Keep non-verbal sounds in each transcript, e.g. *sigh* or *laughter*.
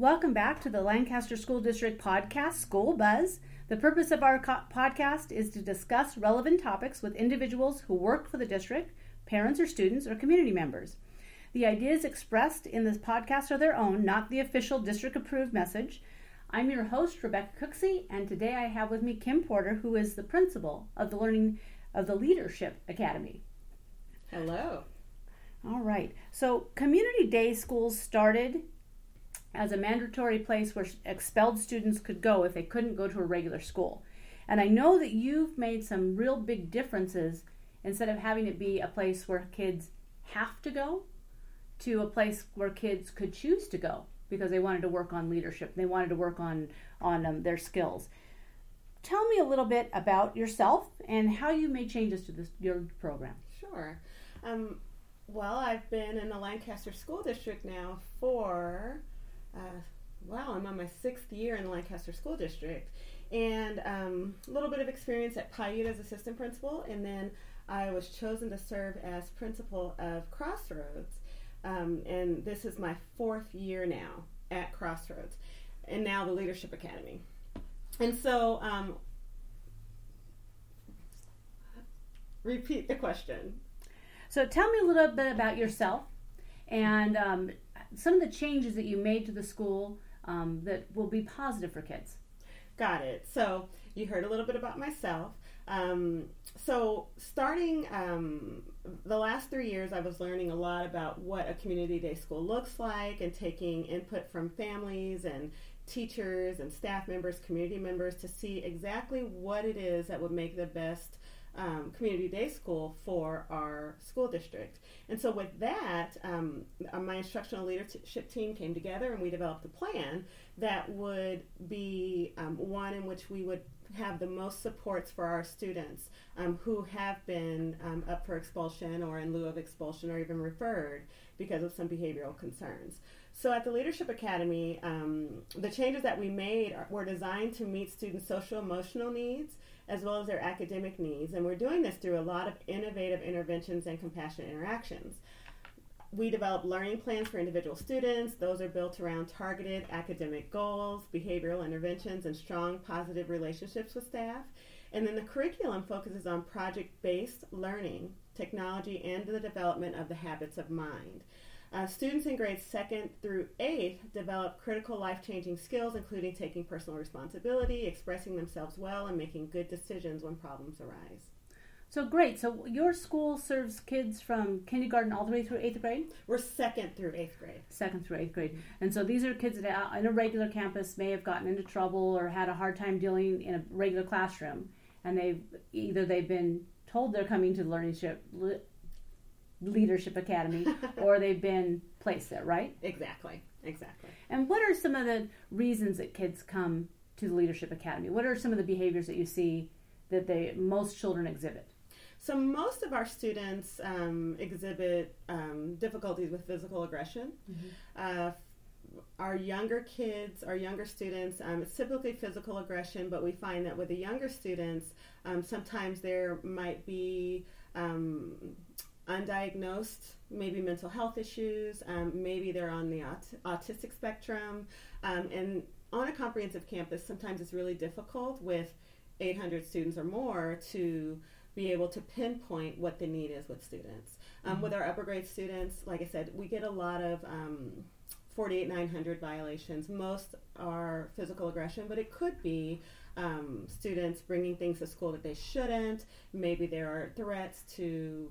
Welcome back to the Lancaster School District podcast, School Buzz. The purpose of our co- podcast is to discuss relevant topics with individuals who work for the district, parents or students, or community members. The ideas expressed in this podcast are their own, not the official district approved message. I'm your host, Rebecca Cooksey, and today I have with me Kim Porter, who is the principal of the Learning of the Leadership Academy. Hello. All right. So, Community Day schools started as a mandatory place where expelled students could go if they couldn't go to a regular school. And I know that you've made some real big differences instead of having it be a place where kids have to go to a place where kids could choose to go because they wanted to work on leadership, they wanted to work on on um, their skills. Tell me a little bit about yourself and how you made changes to this your program. Sure. Um, well, I've been in the Lancaster School District now for uh, wow, I'm on my sixth year in the Lancaster School District, and um, a little bit of experience at Piute as assistant principal, and then I was chosen to serve as principal of Crossroads, um, and this is my fourth year now at Crossroads, and now the Leadership Academy, and so. Um, repeat the question. So tell me a little bit about yourself and um, some of the changes that you made to the school um, that will be positive for kids. Got it. So you heard a little bit about myself. Um, so starting um, the last three years, I was learning a lot about what a community day school looks like and taking input from families and teachers and staff members, community members to see exactly what it is that would make the best um, community day school for our school district. And so, with that, um, uh, my instructional leadership team came together and we developed a plan that would be um, one in which we would have the most supports for our students um, who have been um, up for expulsion or in lieu of expulsion or even referred because of some behavioral concerns. So at the Leadership Academy, um, the changes that we made are, were designed to meet students' social emotional needs as well as their academic needs. And we're doing this through a lot of innovative interventions and compassionate interactions. We develop learning plans for individual students. Those are built around targeted academic goals, behavioral interventions, and strong positive relationships with staff. And then the curriculum focuses on project based learning, technology, and the development of the habits of mind. Uh, students in grades second through eighth develop critical life changing skills, including taking personal responsibility, expressing themselves well, and making good decisions when problems arise. So great. So your school serves kids from kindergarten all the way through eighth grade? We're second through eighth grade. Second through eighth grade. And so these are kids that in a regular campus may have gotten into trouble or had a hard time dealing in a regular classroom. And they've either they've been told they're coming to the learning *laughs* Leadership Academy or they've been placed there, right? Exactly, exactly. And what are some of the reasons that kids come to the Leadership Academy? What are some of the behaviors that you see that they most children exhibit? So most of our students um, exhibit um, difficulties with physical aggression. Mm-hmm. Uh, our younger kids, our younger students, um, it's typically physical aggression, but we find that with the younger students, um, sometimes there might be um, undiagnosed, maybe mental health issues, um, maybe they're on the aut- autistic spectrum. Um, and on a comprehensive campus, sometimes it's really difficult with 800 students or more to be able to pinpoint what the need is with students. Um, mm-hmm. With our upper grade students, like I said, we get a lot of um, 48 900 violations. Most are physical aggression, but it could be um, students bringing things to school that they shouldn't. Maybe there are threats to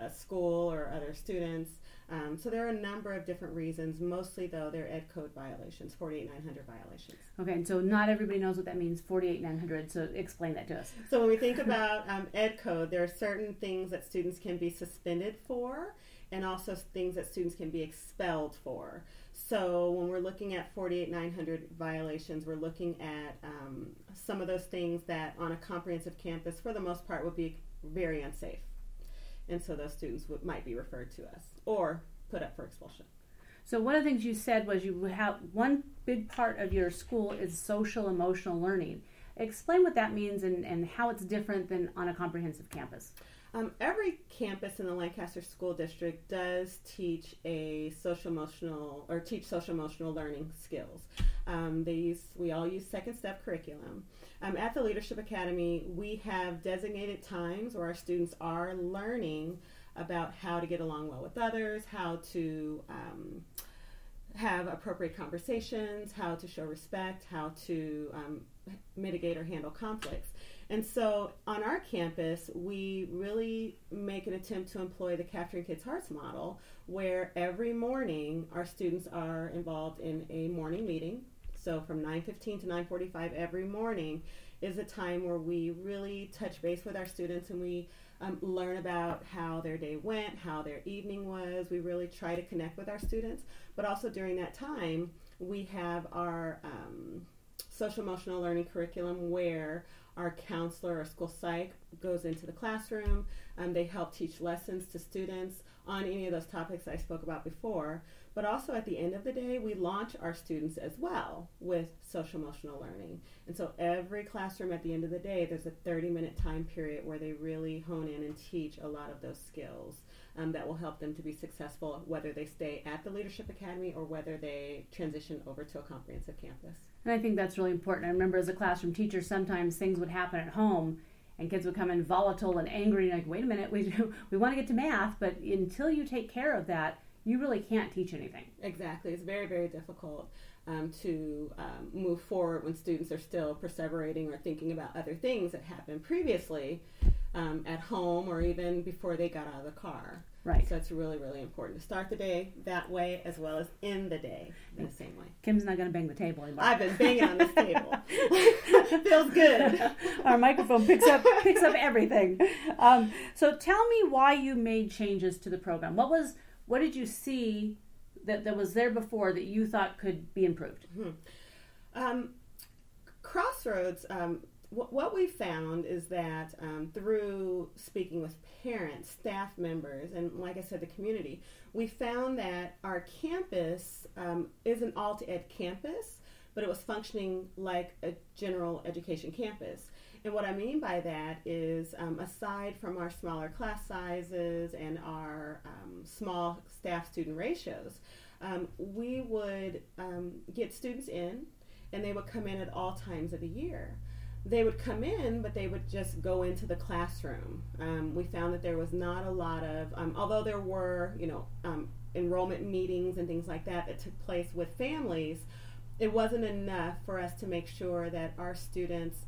a school or other students. Um, so there are a number of different reasons. Mostly, though, they're ed code violations, 48900 violations. Okay, and so not everybody knows what that means, 48900. So explain that to us. So when we think about um, ed code, there are certain things that students can be suspended for, and also things that students can be expelled for. So when we're looking at 48900 violations, we're looking at um, some of those things that on a comprehensive campus, for the most part, would be very unsafe and so those students would, might be referred to us or put up for expulsion. So one of the things you said was you have one big part of your school is social emotional learning. Explain what that means and, and how it's different than on a comprehensive campus. Um, every campus in the Lancaster School District does teach a social emotional or teach social emotional learning skills. Um, they use we all use second step curriculum. Um, at the Leadership Academy, we have designated times where our students are learning about how to get along well with others, how to um, have appropriate conversations, how to show respect, how to um, mitigate or handle conflicts. And so on our campus, we really make an attempt to employ the Capturing Kids' Hearts model, where every morning our students are involved in a morning meeting. So from 9:15 to 9:45 every morning is a time where we really touch base with our students and we um, learn about how their day went, how their evening was. We really try to connect with our students, but also during that time, we have our um, social emotional learning curriculum where our counselor or school psych goes into the classroom. Um, they help teach lessons to students on any of those topics I spoke about before. But also at the end of the day, we launch our students as well with social emotional learning. And so every classroom at the end of the day, there's a 30 minute time period where they really hone in and teach a lot of those skills um, that will help them to be successful, whether they stay at the Leadership Academy or whether they transition over to a comprehensive campus. And I think that's really important. I remember as a classroom teacher, sometimes things would happen at home and kids would come in volatile and angry, and like, wait a minute, we, *laughs* we want to get to math, but until you take care of that, you really can't teach anything. Exactly. It's very, very difficult um, to um, move forward when students are still perseverating or thinking about other things that happened previously um, at home or even before they got out of the car. Right. So it's really, really important to start the day that way as well as in the day in the same way. Kim's not going to bang the table anymore. I've been banging on this table. *laughs* Feels good. *laughs* Our microphone picks up picks up everything. Um, so tell me why you made changes to the program. What was what did you see that, that was there before that you thought could be improved? Hmm. Um, Crossroads, um, what we found is that um, through speaking with parents, staff members, and like I said, the community, we found that our campus um, isn't all to ed campus, but it was functioning like a general education campus. And what I mean by that is, um, aside from our smaller class sizes and our um, small staff student ratios, um, we would um, get students in and they would come in at all times of the year. They would come in, but they would just go into the classroom. Um, we found that there was not a lot of, um, although there were, you know, enrollment meetings and things like that that took place with families, it wasn't enough for us to make sure that our students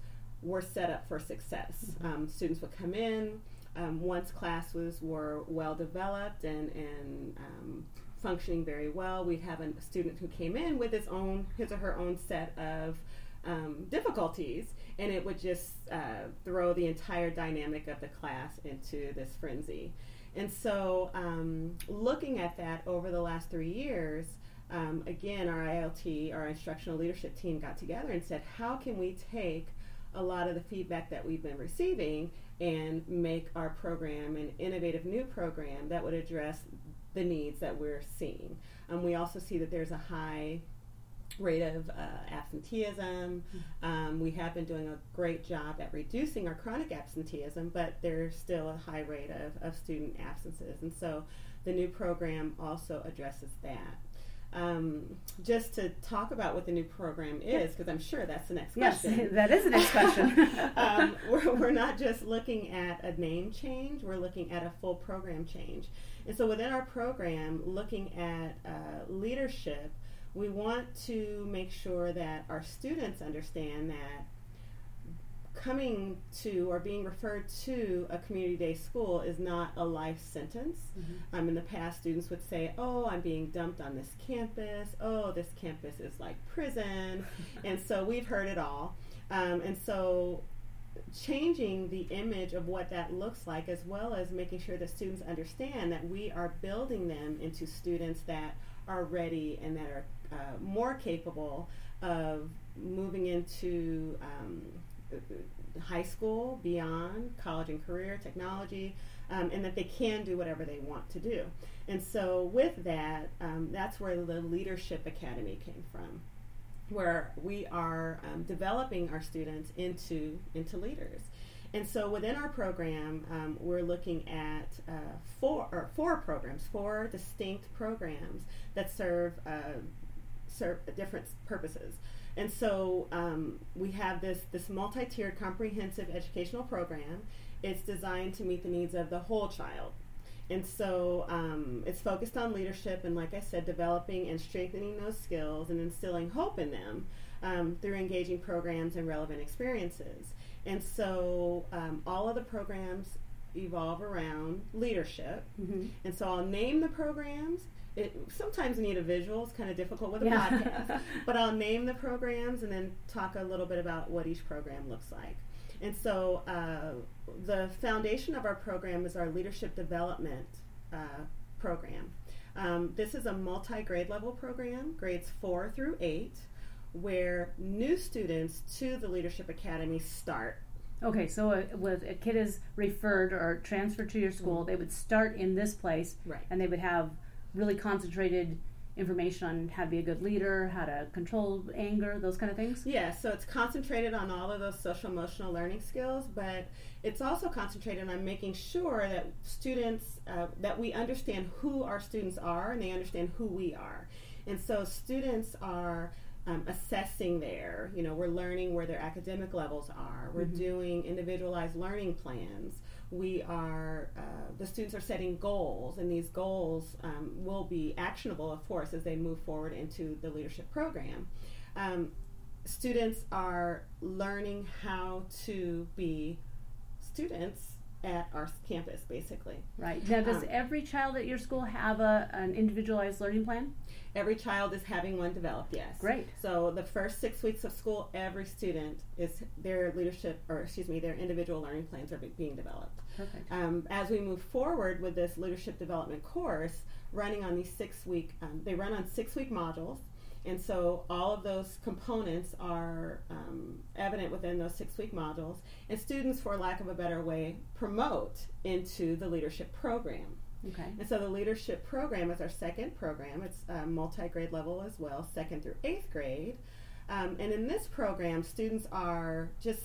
were set up for success. Mm-hmm. Um, students would come in um, once classes were well developed and, and um, functioning very well. We'd have a student who came in with his own his or her own set of um, difficulties, and it would just uh, throw the entire dynamic of the class into this frenzy. And so, um, looking at that over the last three years, um, again, our ILT, our instructional leadership team, got together and said, how can we take a lot of the feedback that we've been receiving and make our program an innovative new program that would address the needs that we're seeing. Um, we also see that there's a high rate of uh, absenteeism. Mm-hmm. Um, we have been doing a great job at reducing our chronic absenteeism, but there's still a high rate of, of student absences. And so the new program also addresses that um, just to talk about what the new program is, because I'm sure that's the next question. Yes, *laughs* that is the next question. *laughs* um, we're, we're not just looking at a name change, we're looking at a full program change. And so within our program, looking at uh, leadership, we want to make sure that our students understand that coming to or being referred to a community day school is not a life sentence. Mm-hmm. Um, in the past, students would say, Oh, I'm being dumped on this campus. Oh, this campus is like prison. *laughs* and so we've heard it all. Um, and so changing the image of what that looks like, as well as making sure that students understand that we are building them into students that are ready and that are uh, more capable of moving into um, high school, beyond, college and career, technology, um, and that they can do whatever they want to do. And so, with that, um, that's where the Leadership Academy came from. where we are um, developing our students into into leaders. And so within our program, um, we're looking at uh, four four programs, four distinct programs that serve uh, serve different purposes. And so um, we have this this multi-tiered comprehensive educational program. It's designed to meet the needs of the whole child. And so um, it's focused on leadership and, like I said, developing and strengthening those skills and instilling hope in them um, through engaging programs and relevant experiences. And so um, all of the programs evolve around leadership. Mm-hmm. And so I'll name the programs. It, sometimes need a visual. It's kind of difficult with a Yeah. podcast. *laughs* But I'll name the programs and then talk a little bit about what each program looks like. And so uh, the foundation of our program is our leadership development uh, program. Um, this is a multi grade level program, grades four through eight, where new students to the Leadership Academy start. Okay, so uh, with a kid is referred or transferred to your school, they would start in this place, Right. and they would have really concentrated information on how to be a good leader, how to control anger, those kind of things. Yeah, so it's concentrated on all of those social emotional learning skills, but it's also concentrated on making sure that students, uh, that we understand who our students are and they understand who we are. And so students are um, assessing their, you know, we're learning where their academic levels are. We're Mhm. doing individualized learning plans. We are, uh, the students are setting goals, and these goals um, will be actionable, of course, as they move forward into the leadership program. Um, students are learning how to be students at our campus, basically. Right. Now, does Um, every child at your school have a, an individualized learning plan? Every child is having one developed, yes. Great. So the first six weeks of school, every student is their leadership, or excuse me, their individual learning plans are be- being developed. Perfect. Um, as we move forward with this leadership development course, running on these six week, um, they run on six week modules. And so all of those components are um, evident within those six week modules. And students, for lack of a better way, promote into the leadership program. Okay. And so the leadership program is our second program. It's um, multi grade level as well, second through eighth grade. Um, and in this program, students are just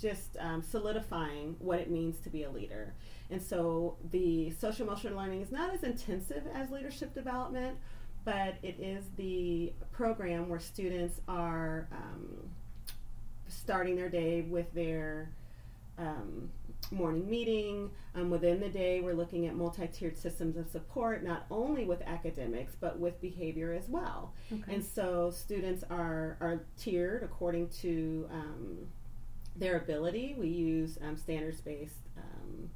just um, solidifying what it means to be a leader. And so the social emotional learning is not as intensive as leadership development, but it is the program where students are um, starting their day with their um, morning meeting. Um, within the day, we're looking at multi tiered systems of support, not only with academics, but with behavior as well. Okay. And so students are, are tiered according to um, their ability. We use um, standards based um,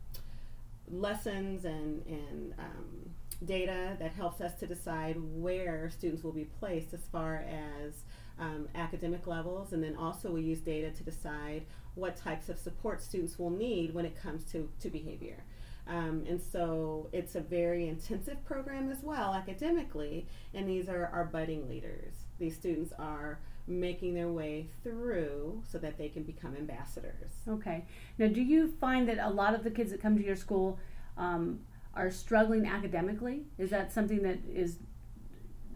lessons and, and um, data that helps us to decide where students will be placed as far as um, academic levels. And then also, we use data to decide what types of support students will need when it comes to, to behavior. Um, and so it's a very intensive program as well academically, and these are our budding leaders. These students are making their way through so that they can become ambassadors. Okay. Now, do you find that a lot of the kids that come to your school um, are struggling academically? Is that something that is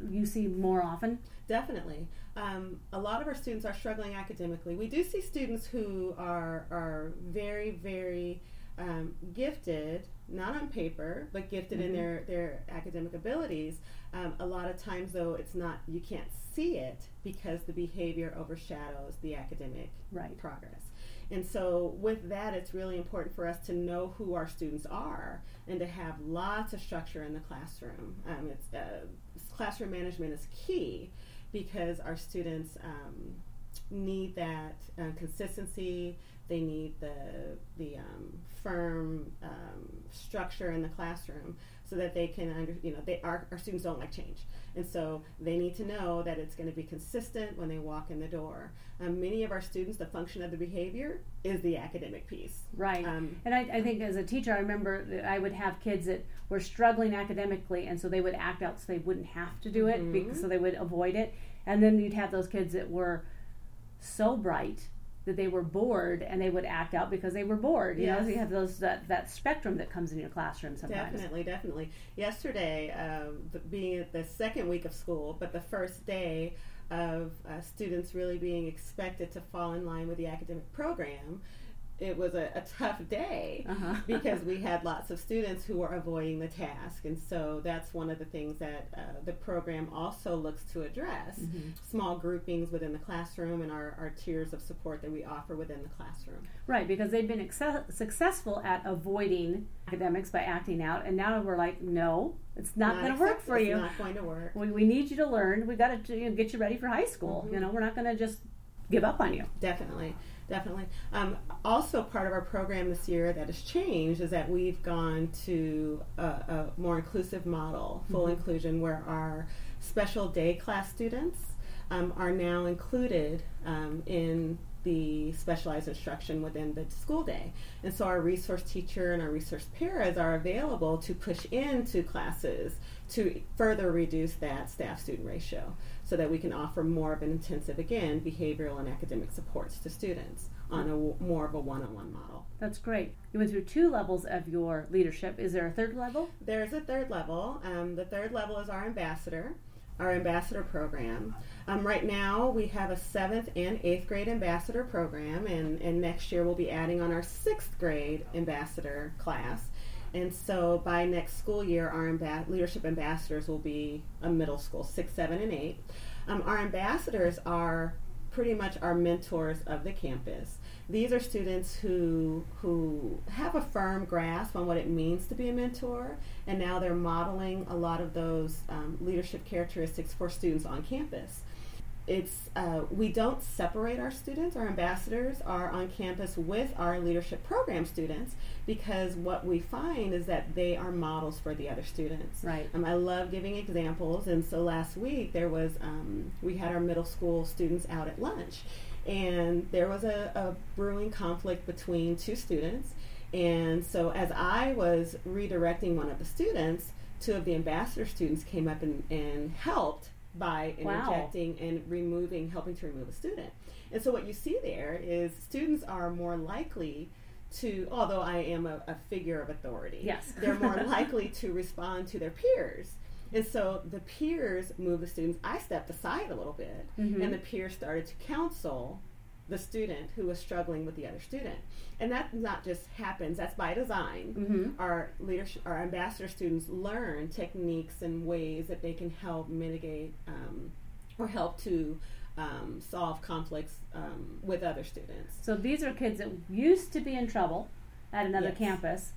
you see more often? Definitely. Um, a lot of our students are struggling academically. We do see students who are, are very, very um, gifted, not on paper, but gifted in Mhm. their, their academic abilities. Um, a lot of times, though, it's not, you can't see it because the behavior overshadows the academic Right. progress. And so, with that, it's really important for us to know who our students are and to have lots of structure in the classroom. Um, it's, uh, classroom management is key because our students um, need that uh, consistency. They need the the um, firm um, structure in the classroom so that they can under you know they our, our students don't like change and so they need to know that it's going to be consistent when they walk in the door. Um, many of our students, the function of the behavior is the academic piece. Right. Um, And I, I think as a teacher, I remember that I would have kids that were struggling academically, and so they would act out so they wouldn't have to do it, Mhm. because, so they would avoid it. And then you'd have those kids that were so bright that they were bored, and they would act out because they were bored. You know, so you have those that, that spectrum that comes in your classroom sometimes. Definitely, definitely. Yesterday, um, the, being at the second week of school, but the first day, of uh, students really being expected to fall in line with the academic program, it was a, a tough day uh-huh. *laughs* because we had lots of students who were avoiding the task. And so that's one of the things that uh, the program also looks to address mm-hmm. small groupings within the classroom and our, our tiers of support that we offer within the classroom. Right, because they've been successful at avoiding academics by acting out. And now we're like, no, it's not, not going to work for you. It's not going to work. We, we need you to learn. We've got to you know, get you ready for high school. Mm-hmm. You know, we're not going to just give up on you. Definitely definitely. Um, also, part of our program this year that has changed is that we've gone to a, a more inclusive model, full mm-hmm. inclusion, where our special day class students um, are now included um, in the specialized instruction within the school day. And so our resource teacher and our resource paras are available to push into classes to further reduce that staff student ratio so that we can offer more of an intensive, again, behavioral and academic supports to students on a more of a one-on-one model. That's great. You went through two levels of your leadership. Is there a third level? There's a third level. Um, the third level is our ambassador, our ambassador program. Um, right now, we have a seventh and eighth grade ambassador program, and, and next year we'll be adding on our sixth grade ambassador class. And so by next school year, our amb- leadership ambassadors will be a middle school, six, seven, and eight. Um, our ambassadors are pretty much our mentors of the campus. These are students who who have a firm grasp on what it means to be a mentor, and now they're modeling a lot of those um, leadership characteristics for students on campus it's uh, we don't separate our students. Our ambassadors are on campus with our leadership program students because what we find is that they are models for the other students. Right. Um, i love giving examples. And so last week there was um, we had our middle school students out at lunch. And there was a, a brewing conflict between two students. And so as i was redirecting one of the students two of the ambassador students came up and, and helped by interjecting wow. and removing, helping to remove a student. And so what you see there is students are more likely to, although I am a, a figure of authority, yes. *laughs* they're more *laughs* likely to respond to their peers. And so the peers move the students. I stepped aside a little bit, mm-hmm. and the peers started to counsel the student who was struggling with the other student. And that not just happens, that's by design. Mm-hmm. Our leadership, our ambassador students learn techniques and ways that they can help mitigate um, or help to um, solve conflicts um, with other students. So these are kids that used to be in trouble at another yes. campus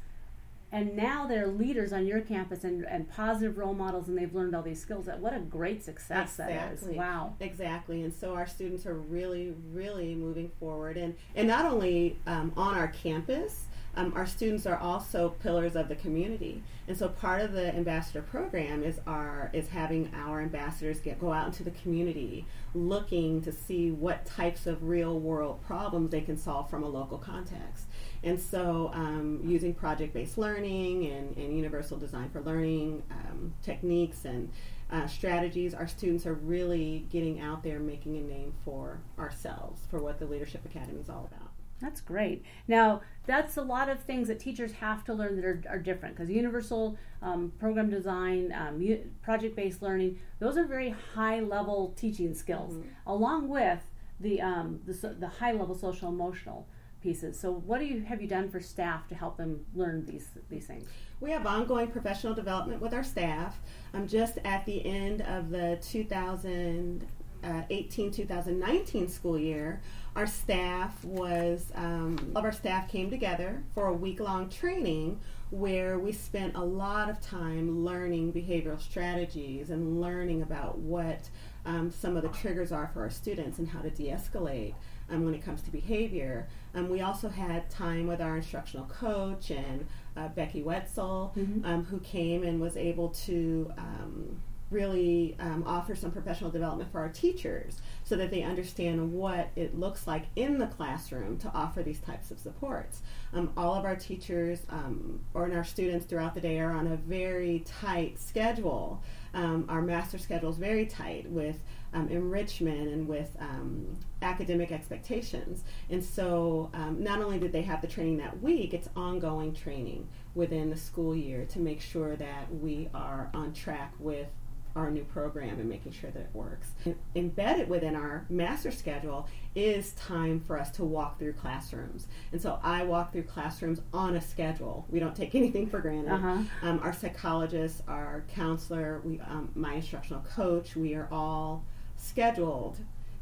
and now they're leaders on your campus and, and positive role models and they've learned all these skills. That what a great success exactly. that is. Wow. Exactly. And so our students are really really moving forward. And and not only um, on our campus um, our students are also pillars of the community. And so part of the ambassador program is our is having our ambassadors get go out into the community looking to see what types of real world problems they can solve from a local context and so, um, using project based learning and, and, universal design for learning um, techniques and uh, strategies, our students are really getting out there making a name for ourselves, for what the Leadership Academy is all about. That's great. Now, that's a lot of things that teachers have to learn that are, are different because universal um, program design, um, project based learning, those are very high level teaching skills, mm-hmm. along with the, um, the, the high level social emotional pieces. So, what do you have you done for staff to help them learn these these things? We have ongoing professional development with our staff. Um, just at the end of the 2018 2019 school year, our staff was um, all of our staff came together for a week long training where we spent a lot of time learning behavioral strategies and learning about what um, some of the triggers are for our students and how to de escalate um, when it comes to behavior. Um, we also had time with our instructional coach and uh, Becky Wetzel, mm-hmm. um, who came and was able to um, really um, offer some professional development for our teachers so that they understand what it looks like in the classroom to offer these types of supports. Um, all of our teachers um, or our students throughout the day are on a very tight schedule. Um, our master schedule is very tight with um, enrichment and with um, academic expectations. And so, um, not only did they have the training that week, it's ongoing training within the school year to make sure that we are on track with our new program and making sure that it works. Embedded within our master schedule is time for us to walk through classrooms. And so I walk through classrooms on a schedule. We don't take *laughs* anything for granted. Uh-huh. Um, our psychologist, our counselor, we, um, my instructional coach, we are all scheduled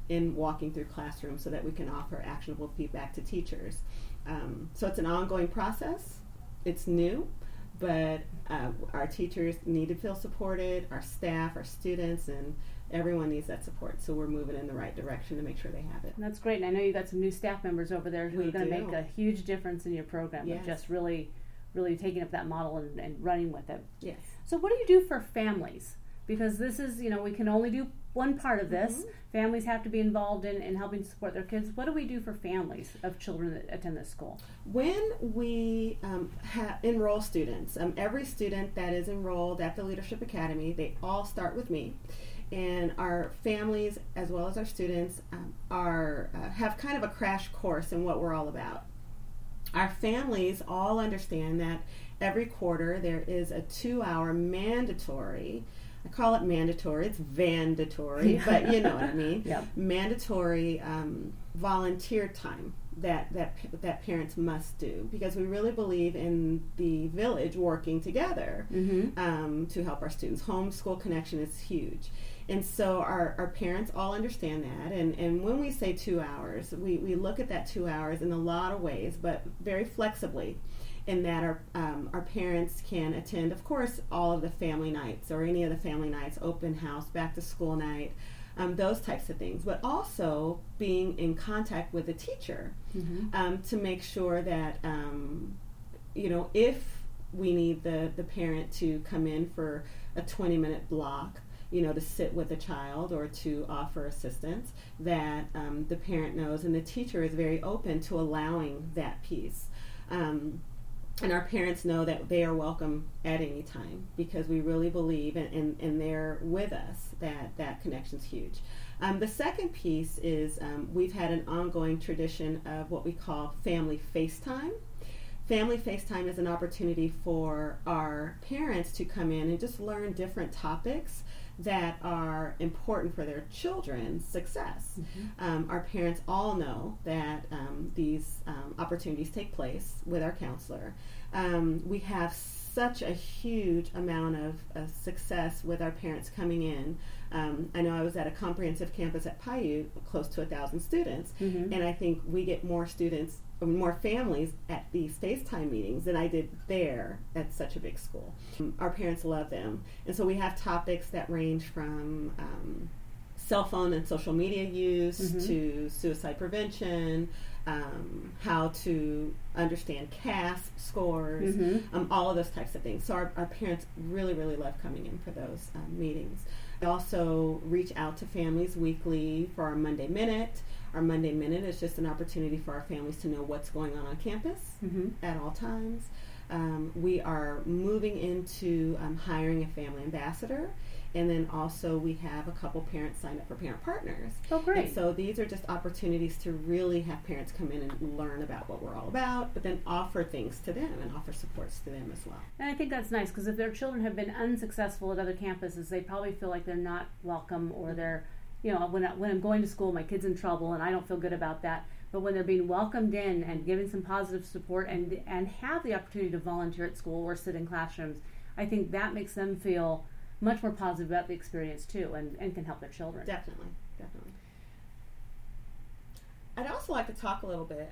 in walking through classrooms so that we can offer actionable feedback to teachers. Um, so it's an ongoing process. It's new, but uh, our teachers need to feel supported, our staff, our students, and everyone needs that support. So we're moving in the right direction to make sure they have it. That's great. And I know you got some new staff members over there who We are going to make a huge difference in your program Yes. of just really, really taking up that model and, and running with it. Yes. So, what do you do for families? Because this is, you know, we can only do one part of this. Mm-hmm. Families have to be involved in, in helping support their kids. What do we do for families of children that attend this school? When we um, ha- enroll students, um, every student that is enrolled at the Leadership Academy, they all start with me. And our families, as well as our students, um, are uh, have kind of a crash course in what we're all about. Our families all understand that every quarter there is a two-hour mandatory. I call it mandatory. It's *laughs* vandatory, but you know what I mean Yeah. mandatory um, volunteer time that that that parents must do because we really believe in the village working together Mm-hmm. um, to help our students. Homeschool connection is huge. And so our, our parents all understand that. And, and when we say two hours, we, we look at that two hours in a lot of ways, but very flexibly in that our, um, our parents can attend, of course, all of the family nights or any of the family nights, open house, back to school night, um, those types of things, but also being in contact with the teacher Mm-hmm. um, to make sure that um, you know if we need the the parent to come in for a 20 minute block you know to sit with a child or to offer assistance that um, the parent knows and the teacher is very open to allowing that piece um, and our parents know that they are welcome at any time because we really believe and, and, and they're with us that that connection's huge um, the second piece is um, we've had an ongoing tradition of what we call family FaceTime. Family FaceTime is an opportunity for our parents to come in and just learn different topics that are important for their children's success. Um, our parents all know that um, these um, opportunities take place with our counselor. Um, we have such a huge amount of, of success with our parents coming in. Um, I know I was at a comprehensive campus at Piute, close to a thousand students, Mhm. and I think we get more students, more families at these FaceTime meetings than I did there at such a big school. Um, Our parents love them, and so we have topics that range from um, cell phone and social media use Mhm. to suicide prevention, um, how to understand CAS scores, Mhm. um, all of those types of things. So our, our parents really, really love coming in for those um, meetings. We also reach out to families weekly for our Monday Minute. Our Monday Minute is just an opportunity for our families to know what's going on on campus Mm-hmm. at all times. Um, we are moving into um, hiring a family ambassador, and then also we have a couple parents signed up for parent partners. Oh, great. And so these are just opportunities to really have parents come in and learn about what we're all about, but then offer things to them and offer supports to them as well. And I think that's nice because if their children have been unsuccessful at other campuses, they probably feel like they're not welcome or they're, you know, when, I, when I'm going to school, my kid's in trouble and I don't feel good about that. But when they're being welcomed in and given some positive support and, and have the opportunity to volunteer at school or sit in classrooms, I think that makes them feel much more positive about the experience too and, and can help their children. Definitely, definitely. I'd also like to talk a little bit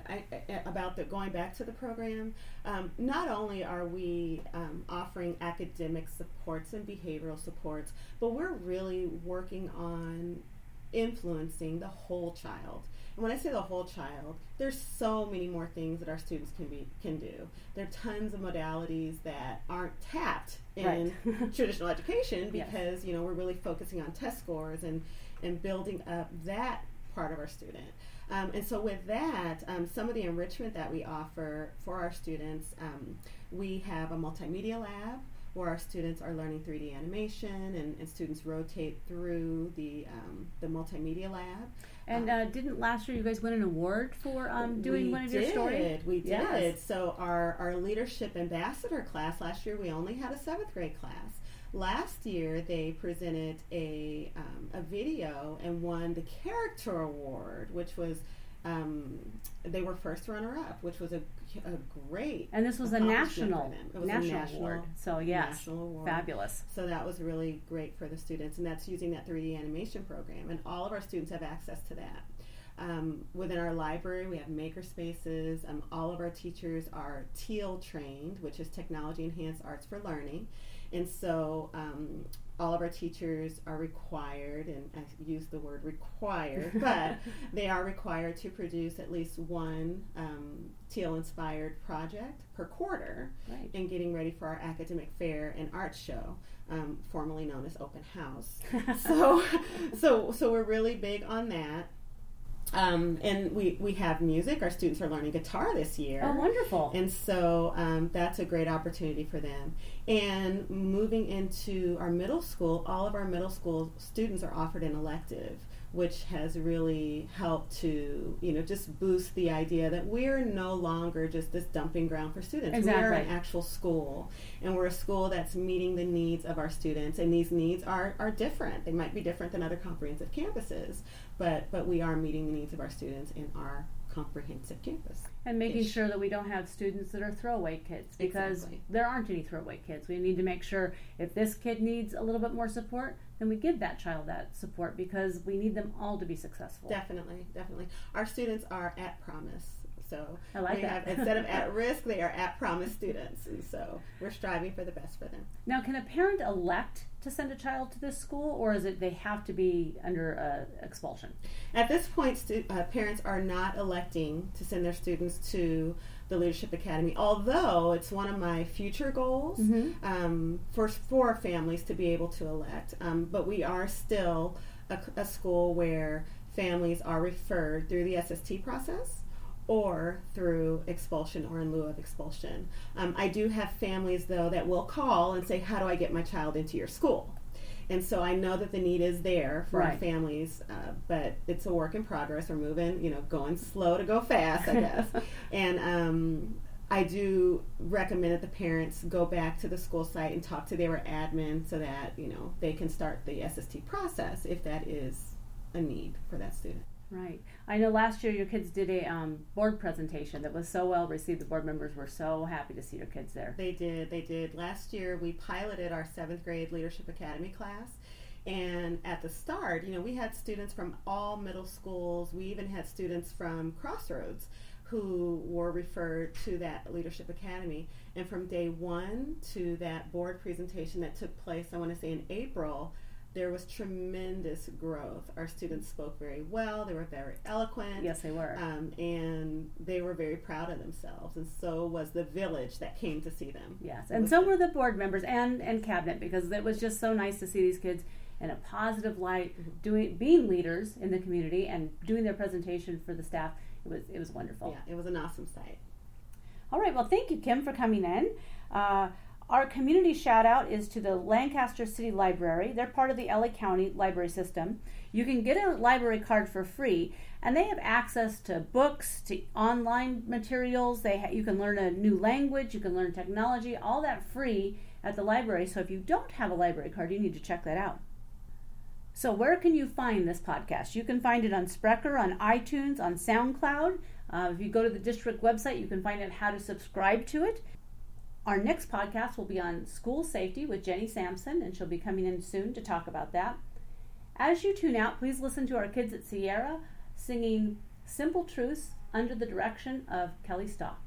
about the going back to the program. Um, not only are we um, offering academic supports and behavioral supports, but we're really working on influencing the whole child. And when I say the whole child, there's so many more things that our students can be can do. There are tons of modalities that aren't tapped in Right. *laughs* traditional education Yes. because you know we're really focusing on test scores and and building up that part of our student. Um, and so with that, um, some of the enrichment that we offer for our students, um, we have a multimedia lab where our students are learning 3D animation and, and students rotate through the um, the multimedia lab. And uh, didn't last year you guys win an award for um, doing one of did. your stories? We did. Yes. So our, our leadership ambassador class last year, we only had a seventh grade class. last year they presented a um, a video and won the character award, which was um, they were first runner up, which was a, a great. And this was a national for them. It was a national, national- award. So yes, national award. fabulous. So that was really great for the students, and that's using that 3D animation program. And all of our students have access to that. Um, within our library, we have maker spaces. Um, all of our teachers are TEAL trained, which is Technology Enhanced Arts for Learning. And so um, all of our teachers are required, and I use the word required, but *laughs* they are required to produce at least one um, TEAL inspired project per quarter Right. and getting ready for our academic fair and art show, um, formerly known as open house. *laughs* so, so, so we're really big on that. Um, and we, we have music. Our students are learning guitar this year. oh, wonderful. And so um, that's a great opportunity for them. And moving into our middle school, all of our middle school students are offered an elective, which has really helped to, you know, just boost the idea that we're no longer just this dumping ground for students. exactly. We're an actual school, and we're a school that's meeting the needs of our students. And these needs are, are different. They might be different than other comprehensive campuses, but but we are meeting the needs of our students in our comprehensive campus. and making sure that we don't have students that are throwaway kids because Exactly. there aren't any throwaway kids. We need to make sure if this kid needs a little bit more support, then we give that child that support because we need them all to be successful. Definitely, definitely. Our students are at promise. So I like that. have instead of at *laughs* risk, they are at promise students. And so we're striving for the best for them. Now, can a parent elect to send a child to this school, or is it they have to be under uh, expulsion? At this point, stu- uh, parents are not electing to send their students to the Leadership Academy, although it's one of my future goals Mhm. um, for, for families to be able to elect. Um, but we are still a, a school where families are referred through the SST process or through expulsion or in lieu of expulsion. Um, I do have families, though, that will call and say, How do I get my child into your school? And so I know that the need is there for our families, uh, but it's a work in progress. We're moving, you know, going slow to go fast, I guess. *laughs* and um, I do recommend that the parents go back to the school site and talk to their admin so that you know they can start the SST process if that is a need for that student. Right. I know last year your kids did a um, board presentation that was so well received. The board members were so happy to see your kids there. They did. They did. Last year, we piloted our seventh grade Leadership Academy class. And at the start, you know, we had students from all middle schools. We even had students from Crossroads who were referred to that Leadership Academy. And from day one to that board presentation that took place, I want to say in April, there was tremendous growth. Our students spoke very well, they were very eloquent. Yes, they were. Um, and they were very proud of themselves, and so was the village that came to see them. Yes, and so were the board members and and cabinet because it was just so nice to see these kids in a positive light, Mm-hmm. doing being leaders in the community and doing their presentation for the staff. It was it was wonderful. Yeah, it was an awesome sight. All right, well, thank you, Kim, for coming in. Uh, our community shout out is to the Lancaster City Library. They're part of the LA County Library System. You can get a library card for free, and they have access to books, to online materials. They ha- you can learn a new language, you can learn technology, all that free at the library. So if you don't have a library card, you need to check that out. So where can you find this podcast? You can find it on Spreaker, on iTunes, on SoundCloud. Uh, if you go to the district website, you can find out how to subscribe to it. Our next podcast will be on school safety with Jenny Sampson, and she'll be coming in soon to talk about that. As you tune out, please listen to our kids at Sierra singing Simple Truths under the direction of Kelly Stock.